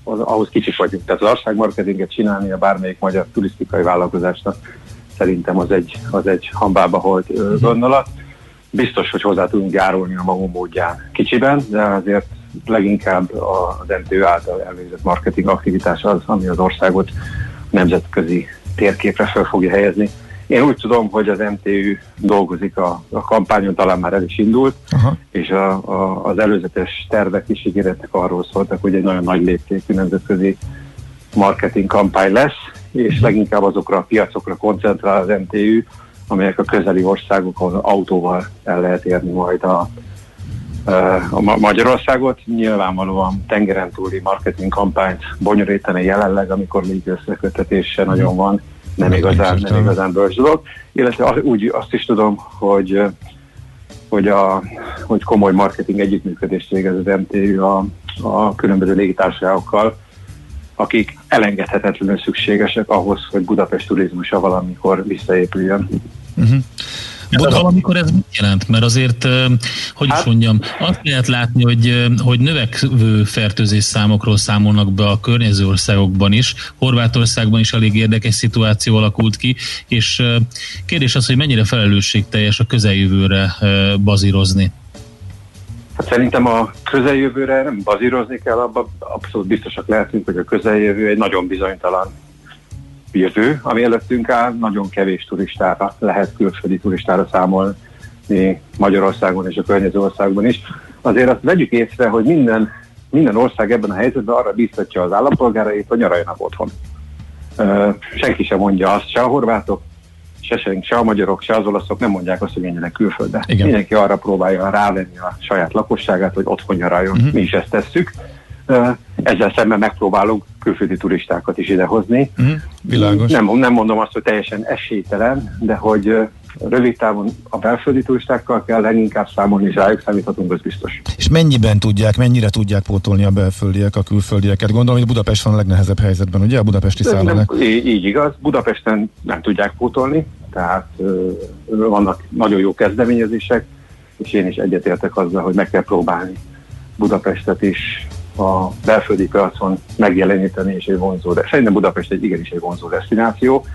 az, ahhoz kicsik vagyunk. Tehát az országmarketinget csinálni a bármelyik magyar turisztikai vállalkozásnak szerintem az egy, az egy hambába holt uh, gondolat. Biztos, hogy hozzá tudunk járulni a magunk módján kicsiben, de azért leginkább az MTÖ által elvégzett marketing aktivitás az, ami az országot nemzetközi térképre fel fogja helyezni. Én úgy tudom, hogy az MTÜ dolgozik a, a kampányon, talán már el is indult, Aha. és a, a, az előzetes tervek is ígéretek arról szóltak, hogy egy nagyon nagy léptékű nemzetközi marketing kampány lesz, és mhm. leginkább azokra a piacokra koncentrál az MTÜ, amelyek a közeli országokon autóval el lehet érni majd a, a Magyarországot. Nyilvánvalóan tengeren túli marketing kampányt bonyolítani jelenleg, amikor még összekötetése nagyon van, nem igazán, nem igazán bölcs dolog. Illetve úgy azt is tudom, hogy hogy, a, hogy komoly marketing együttműködést végez az MTU a, a különböző légitársaságokkal, akik elengedhetetlenül szükségesek ahhoz, hogy Budapest turizmusa valamikor visszaépüljön. Uh-huh. Buda. De valamikor ez mit jelent? Mert azért, hogy hát, is mondjam, azt lehet látni, hogy, hogy növekvő fertőzés számokról számolnak be a környező országokban is. Horvátországban is elég érdekes szituáció alakult ki, és kérdés az, hogy mennyire felelősségteljes a közeljövőre bazírozni. Hát szerintem a közeljövőre nem bazírozni kell, abban abszolút biztosak lehetünk, hogy a közeljövő egy nagyon bizonytalan jövő, ami előttünk áll, nagyon kevés turistára lehet külföldi turistára számolni Magyarországon és a környező országban is. Azért azt vegyük észre, hogy minden, minden ország ebben a helyzetben arra biztatja az állampolgárait, hogy nyaraljanak otthon. Senki sem mondja azt, se a horvátok, se, se, se a magyarok, se az olaszok nem mondják azt, hogy menjenek külföldre. Igen. Mindenki arra próbálja rávenni a saját lakosságát, hogy otthon nyaraljon. Uh-huh. Mi is ezt tesszük. Ezzel szemben megpróbálunk külföldi turistákat is idehozni. Mm, világos. Nem, nem mondom azt, hogy teljesen esélytelen, de hogy rövid távon a belföldi turistákkal kell leginkább számolni, és rájuk számíthatunk, az biztos. És mennyiben tudják, mennyire tudják pótolni a belföldiek a külföldieket? Gondolom, hogy Budapest van a legnehezebb helyzetben, ugye a budapesti szállodák? Így, így igaz, Budapesten nem tudják pótolni, tehát ö, vannak nagyon jó kezdeményezések, és én is egyetértek azzal, hogy meg kell próbálni Budapestet is a belföldi piacon megjeleníteni és egy vonzó, de szerintem Budapest egy igenis egy vonzó destináció.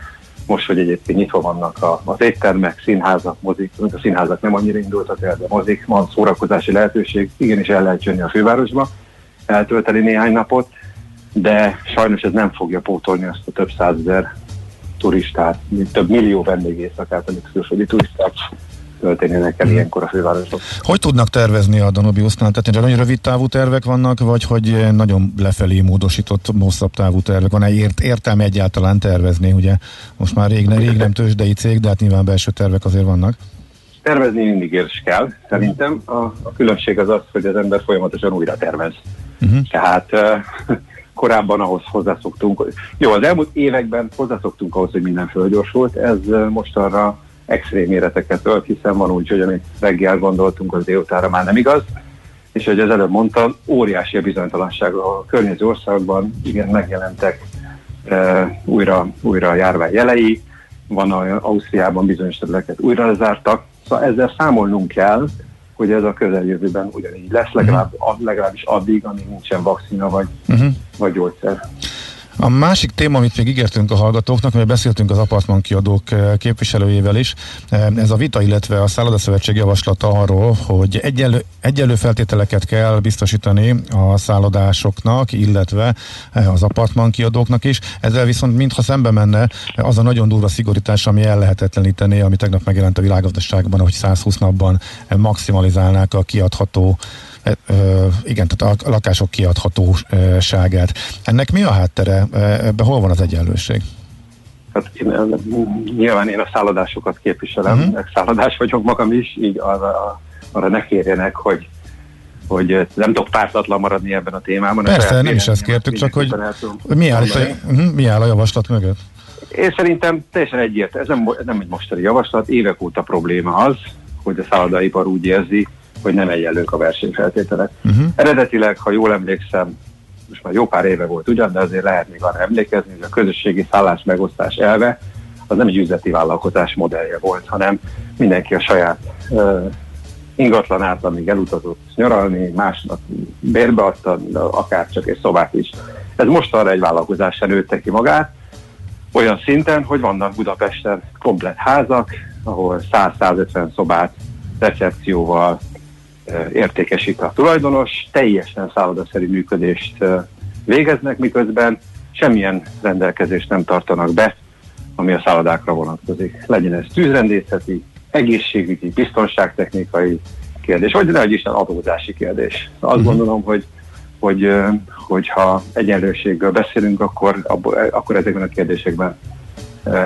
Most, hogy egyébként nyitva vannak a, az éttermek, színházak, mozik, a színházak nem annyira indultak el, de mozik, van szórakozási lehetőség, igenis el lehet jönni a fővárosba, eltölteni néhány napot, de sajnos ez nem fogja pótolni azt a több százezer turistát, több millió vendégészakát, amik külföldi turisták történnének el hmm. ilyenkor a fővárosok. Hogy tudnak tervezni a Danubiusznál? Tehát nagyon rövid távú tervek vannak, vagy hogy nagyon lefelé módosított, hosszabb távú tervek? Van-e ért, értelme egyáltalán tervezni? Ugye most már rég, rég nem tőzsdei cég, de hát nyilván belső tervek azért vannak. Tervezni mindig is kell, szerintem. A, a különbség az az, hogy az ember folyamatosan újra tervez. Uh-huh. Tehát uh, korábban ahhoz hozzászoktunk. Jó, az elmúlt években hozzászoktunk ahhoz, hogy minden fölgyorsult, ez most arra extrém méreteket ölt, hiszen van úgy, hogy amit reggel gondoltunk, az délutára már nem igaz, és hogy az előbb mondtam, óriási a bizonytalanság a környező országban, igen, megjelentek e, újra, újra a járvány jelei, van a, Ausztriában bizonyos területeket újra lezártak, szóval ezzel számolnunk kell, hogy ez a közeljövőben ugyanígy lesz, legalább, uh-huh. legalábbis addig, amíg nincsen vakcina vagy, uh-huh. vagy gyógyszer. A másik téma, amit még ígértünk a hallgatóknak, mert beszéltünk az apartmankiadók eh, képviselőjével is, eh, ez a vita, illetve a szállodaszövetség javaslata arról, hogy egyenlő, egyenlő feltételeket kell biztosítani a szállodásoknak, illetve eh, az apartmankiadóknak is. Ezzel viszont mintha szembe menne az a nagyon durva szigorítás, ami ellehetetlenítené, ami tegnap megjelent a világgazdaságban, hogy 120 napban maximalizálnák a kiadható igen, tehát a lakások kiadhatóságát. Ennek mi a háttere? Ebben hol van az egyenlőség? Hát én, nyilván én a szállodásokat képviselem, uh-huh. szállodás vagyok magam is, így arra, arra ne kérjenek, hogy hogy nem tudok pártatlan maradni ebben a témában. Persze, nem is ezt kértük, csak hogy, mi, áll, uh-huh, mi áll a javaslat mögött? Én szerintem teljesen egyért, ez nem, nem egy mostani javaslat, évek óta probléma az, hogy a szállodaipar úgy érzi, hogy nem egyenlők a versenyfeltételek. Uh-huh. Eredetileg, ha jól emlékszem, most már jó pár éve volt ugyan, de azért lehet még arra emlékezni, hogy a közösségi szállás megosztás elve az nem egy üzleti vállalkozás modellje volt, hanem mindenki a saját uh, ingatlanát, amíg elutazott nyaralni, másnak bérbeadta, akár csak egy szobát is. Ez most arra egy vállalkozás nőtte ki magát, olyan szinten, hogy vannak Budapesten komplet házak, ahol 100-150 szobát recepcióval, értékesít a tulajdonos, teljesen szállodaszerű működést végeznek, miközben semmilyen rendelkezést nem tartanak be, ami a szállodákra vonatkozik. Legyen ez tűzrendészeti, egészségügyi, biztonságtechnikai kérdés, vagy ne Isten adózási kérdés. Azt uh-huh. gondolom, hogy hogy, hogyha egyenlőséggel beszélünk, akkor, abból, akkor ezekben a kérdésekben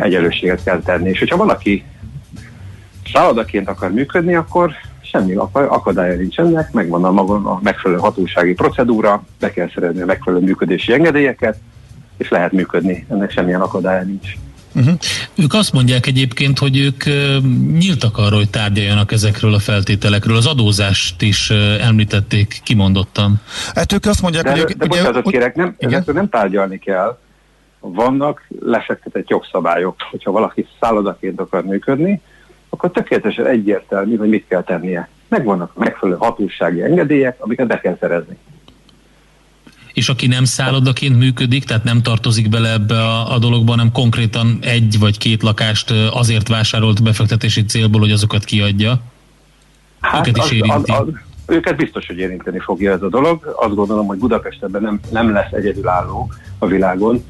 egyenlőséget kell tenni. És hogyha valaki szállodaként akar működni, akkor semmi akadálya nincs ennek, megvan a maga a megfelelő hatósági procedúra, be kell szerezni a megfelelő működési engedélyeket, és lehet működni, ennek semmilyen akadálya nincs. Uh-huh. Ők azt mondják egyébként, hogy ők nyíltak arra, hogy tárgyaljanak ezekről a feltételekről. Az adózást is említették kimondottan. Hát ők azt mondják, de, hogy... De ugye, kérek, nem, ezekről nem tárgyalni kell. Vannak lefektetett jogszabályok, hogyha valaki szállodaként akar működni, akkor tökéletesen egyértelmű, hogy mit kell tennie. Megvannak megfelelő hatósági engedélyek, amiket be kell szerezni. És aki nem szállodaként működik, tehát nem tartozik bele ebbe a, a dologba, hanem konkrétan egy vagy két lakást azért vásárolt befektetési célból, hogy azokat kiadja? Hát őket is érinti. Az, az, az, őket biztos, hogy érinteni fogja ez a dolog. Azt gondolom, hogy Budapest ebben nem, nem lesz egyedülálló a világon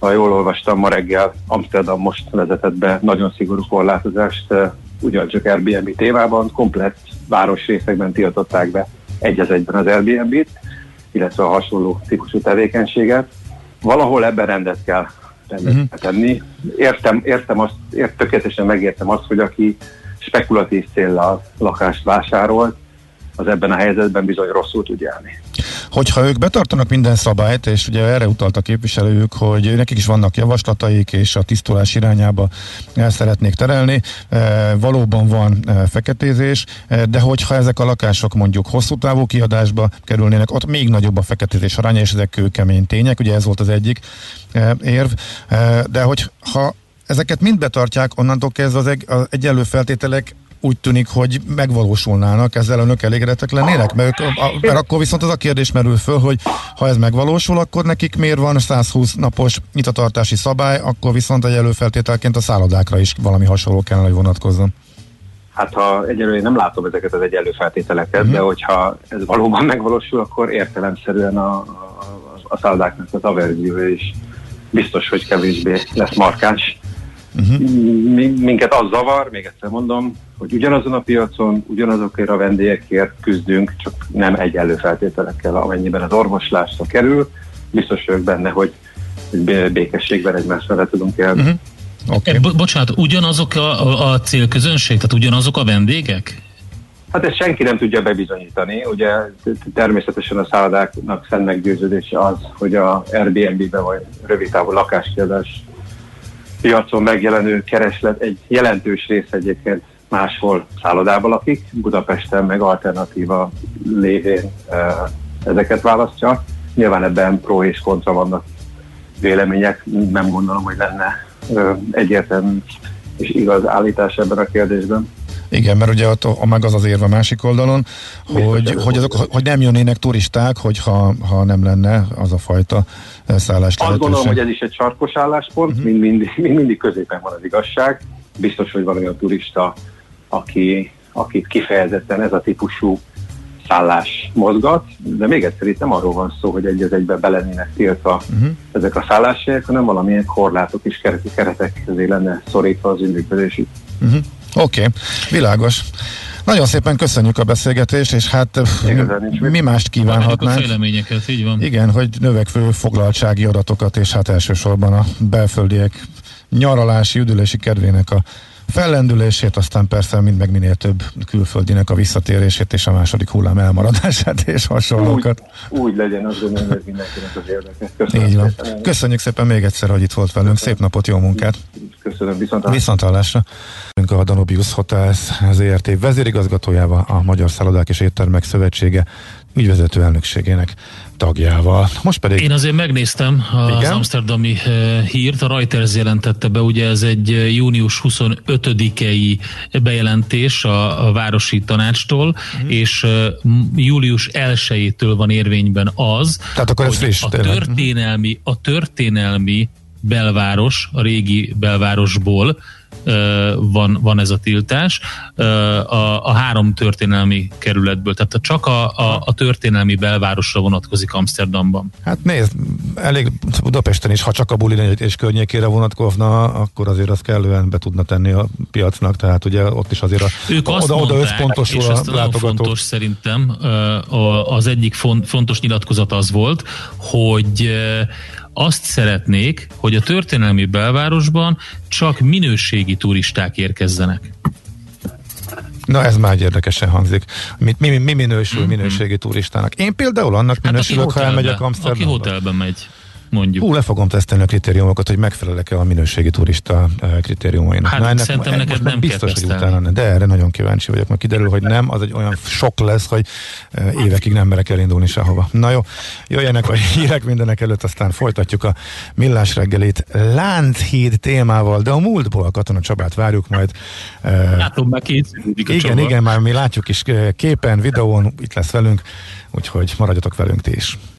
ha jól olvastam ma reggel, Amsterdam most vezetett be nagyon szigorú korlátozást, eh, ugyancsak Airbnb témában, komplett városrészekben tiltották be egy az egyben az Airbnb-t, illetve a hasonló típusú tevékenységet. Valahol ebben rendet kell, rendet uh-huh. tenni. Értem, értem azt, ért, tökéletesen megértem azt, hogy aki spekulatív célra lakást vásárolt, az ebben a helyzetben bizony rosszul tud járni. Hogyha ők betartanak minden szabályt, és ugye erre utalt a képviselőjük, hogy nekik is vannak javaslataik, és a tisztulás irányába el szeretnék terelni, e, valóban van e, feketézés, e, de hogyha ezek a lakások mondjuk hosszú távú kiadásba kerülnének, ott még nagyobb a feketézés aránya, és ezek kőkemény tények, ugye ez volt az egyik érv, de hogy ha ezeket mind betartják, onnantól kezdve az, egy, az egyenlő feltételek úgy tűnik, hogy megvalósulnának, ezzel önök elégedettek lennének? Mert, ők, a, mert akkor viszont az a kérdés merül föl, hogy ha ez megvalósul, akkor nekik miért van 120 napos nyitatartási szabály, akkor viszont egy előfeltételként a szállodákra is valami hasonló kellene, hogy vonatkozzon. Hát ha egyelőre nem látom ezeket az egyenlő feltételeket, mm. de hogyha ez valóban megvalósul, akkor értelemszerűen a, a, a szállodáknak az averziója is biztos, hogy kevésbé lesz markáns. Uh-huh. Minket az zavar, még egyszer mondom, hogy ugyanazon a piacon, ugyanazokért a vendégekért küzdünk, csak nem egyenlő feltételekkel, amennyiben az orvoslásra kerül. Biztos vagyok benne, hogy békességben egymás mellett tudunk élni. Uh-huh. Okay. Bo- bocsánat, ugyanazok a, a célközönség, tehát ugyanazok a vendégek? Hát ezt senki nem tudja bebizonyítani. Ugye természetesen a szállodáknak szent meggyőződése az, hogy a Airbnb-be vagy rövidtávú lakáskiadás piacon megjelenő kereslet egy jelentős rész egyébként máshol szállodába lakik, Budapesten meg alternatíva lévén ezeket választja. Nyilván ebben pro és kontra vannak vélemények, nem gondolom, hogy lenne egyértelmű és igaz állítás ebben a kérdésben. Igen, mert ugye ott a, meg az az érve másik oldalon, hogy, hogy, azok, hogy nem jönnének turisták, hogyha ha nem lenne az a fajta szállás Azt gondolom, hogy ez is egy sarkos álláspont, uh-huh. mind, mindig, mind mindig középen van az igazság. Biztos, hogy van olyan turista, aki, akit kifejezetten ez a típusú szállás mozgat, de még egyszer itt nem arról van szó, hogy egy az egybe belennének tiltva uh-huh. ezek a szálláshelyek, hanem valamilyen korlátok és keretek közé lenne szorítva az ünnepülésük. Uh-huh. Oké, okay. világos. Nagyon szépen köszönjük a beszélgetést, és hát mi mást kívánhatnánk. A így van. Igen, hogy növekvő foglaltsági adatokat, és hát elsősorban a belföldiek nyaralási, üdülési kedvének a fellendülését, aztán persze mind meg minél több külföldinek a visszatérését és a második hullám elmaradását és hasonlókat. Úgy, úgy legyen, az gondolom, hogy mindenkinek az érdeke. Köszönöm Így van. Szépen. Köszönjük szépen még egyszer, hogy itt volt velünk. Szép napot, jó munkát! Köszönöm, viszont Viszontlátásra. A Danubius Hotels ZRT vezérigazgatójával, a Magyar Szállodák és Éttermek Szövetsége ügyvezető elnökségének tagjával. Most pedig... Én azért megnéztem az Igen? amsterdami uh, hírt, a Reuters jelentette be, ugye ez egy uh, június 25-i bejelentés a, a városi tanácstól, uh-huh. és uh, július 1-től van érvényben az, Tehát akkor hogy friss, a történelmi, a történelmi belváros, a régi belvárosból van, van ez a tiltás a, a három történelmi kerületből, tehát csak a, a, a történelmi belvárosra vonatkozik Amsterdamban. Hát nézd, elég Budapesten is, ha csak a Buli és környékére vonatkozna, akkor azért az kellően be tudna tenni a piacnak, tehát ugye ott is azért a, ők oda, azt oda mondták, összpontosul és a nagyon fontos szerintem, az egyik fontos nyilatkozat az volt, hogy azt szeretnék, hogy a történelmi belvárosban csak minőségi turisták érkezzenek. Na ez már érdekesen hangzik. Mi, mi, mi minősül mm-hmm. minőségi turistának? Én például annak hát minősülök, ha elmegyek Amsterdamba. Aki hotelben megy mondjuk. Hú, le fogom tesztelni a kritériumokat, hogy megfelelek-e a minőségi turista eh, kritériumainak. Hát Na, ennek, szerintem neked nem biztos, hogy utána, de erre nagyon kíváncsi vagyok, mert kiderül, hogy nem, az egy olyan sok lesz, hogy eh, évekig nem merek elindulni sehova. Na jó, jöjjenek a hírek mindenek előtt, aztán folytatjuk a millás reggelit Lánchíd témával, de a múltból Katona Csabát várjuk majd. Eh, Látom, már készülődik a Igen, Csaba. igen, már mi látjuk is képen, videón, itt lesz velünk, úgyhogy maradjatok velünk ti is.